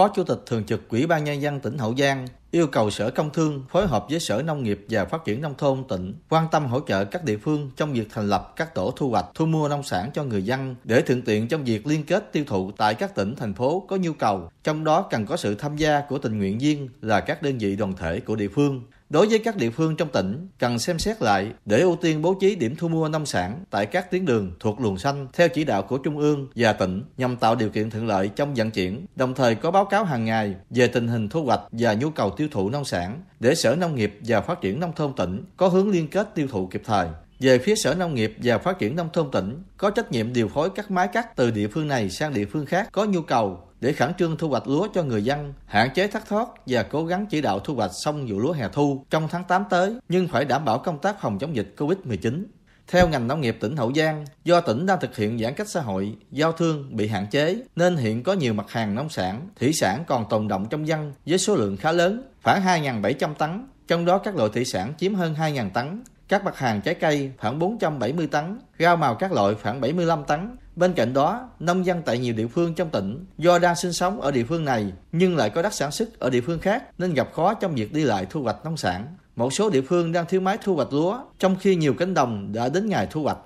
Phó Chủ tịch Thường trực Ủy ban Nhân dân tỉnh Hậu Giang yêu cầu Sở Công Thương phối hợp với Sở Nông nghiệp và Phát triển Nông thôn tỉnh quan tâm hỗ trợ các địa phương trong việc thành lập các tổ thu hoạch, thu mua nông sản cho người dân để thuận tiện trong việc liên kết tiêu thụ tại các tỉnh, thành phố có nhu cầu. Trong đó cần có sự tham gia của tình nguyện viên là các đơn vị đoàn thể của địa phương. Đối với các địa phương trong tỉnh, cần xem xét lại để ưu tiên bố trí điểm thu mua nông sản tại các tuyến đường thuộc luồng xanh theo chỉ đạo của Trung ương và tỉnh nhằm tạo điều kiện thuận lợi trong vận chuyển, đồng thời có báo cáo hàng ngày về tình hình thu hoạch và nhu cầu tiêu thụ nông sản để Sở Nông nghiệp và Phát triển Nông thôn tỉnh có hướng liên kết tiêu thụ kịp thời. Về phía Sở Nông nghiệp và Phát triển Nông thôn tỉnh, có trách nhiệm điều phối các máy cắt từ địa phương này sang địa phương khác có nhu cầu để khẩn trương thu hoạch lúa cho người dân, hạn chế thất thoát và cố gắng chỉ đạo thu hoạch xong vụ lúa hè thu trong tháng 8 tới, nhưng phải đảm bảo công tác phòng chống dịch Covid-19. Theo ngành nông nghiệp tỉnh Hậu Giang, do tỉnh đang thực hiện giãn cách xã hội, giao thương bị hạn chế, nên hiện có nhiều mặt hàng nông sản, thủy sản còn tồn động trong dân với số lượng khá lớn, khoảng 2.700 tấn, trong đó các loại thủy sản chiếm hơn 2.000 tấn, các mặt hàng trái cây khoảng 470 tấn, rau màu các loại khoảng 75 tấn. Bên cạnh đó, nông dân tại nhiều địa phương trong tỉnh do đang sinh sống ở địa phương này nhưng lại có đất sản xuất ở địa phương khác nên gặp khó trong việc đi lại thu hoạch nông sản. Một số địa phương đang thiếu máy thu hoạch lúa, trong khi nhiều cánh đồng đã đến ngày thu hoạch.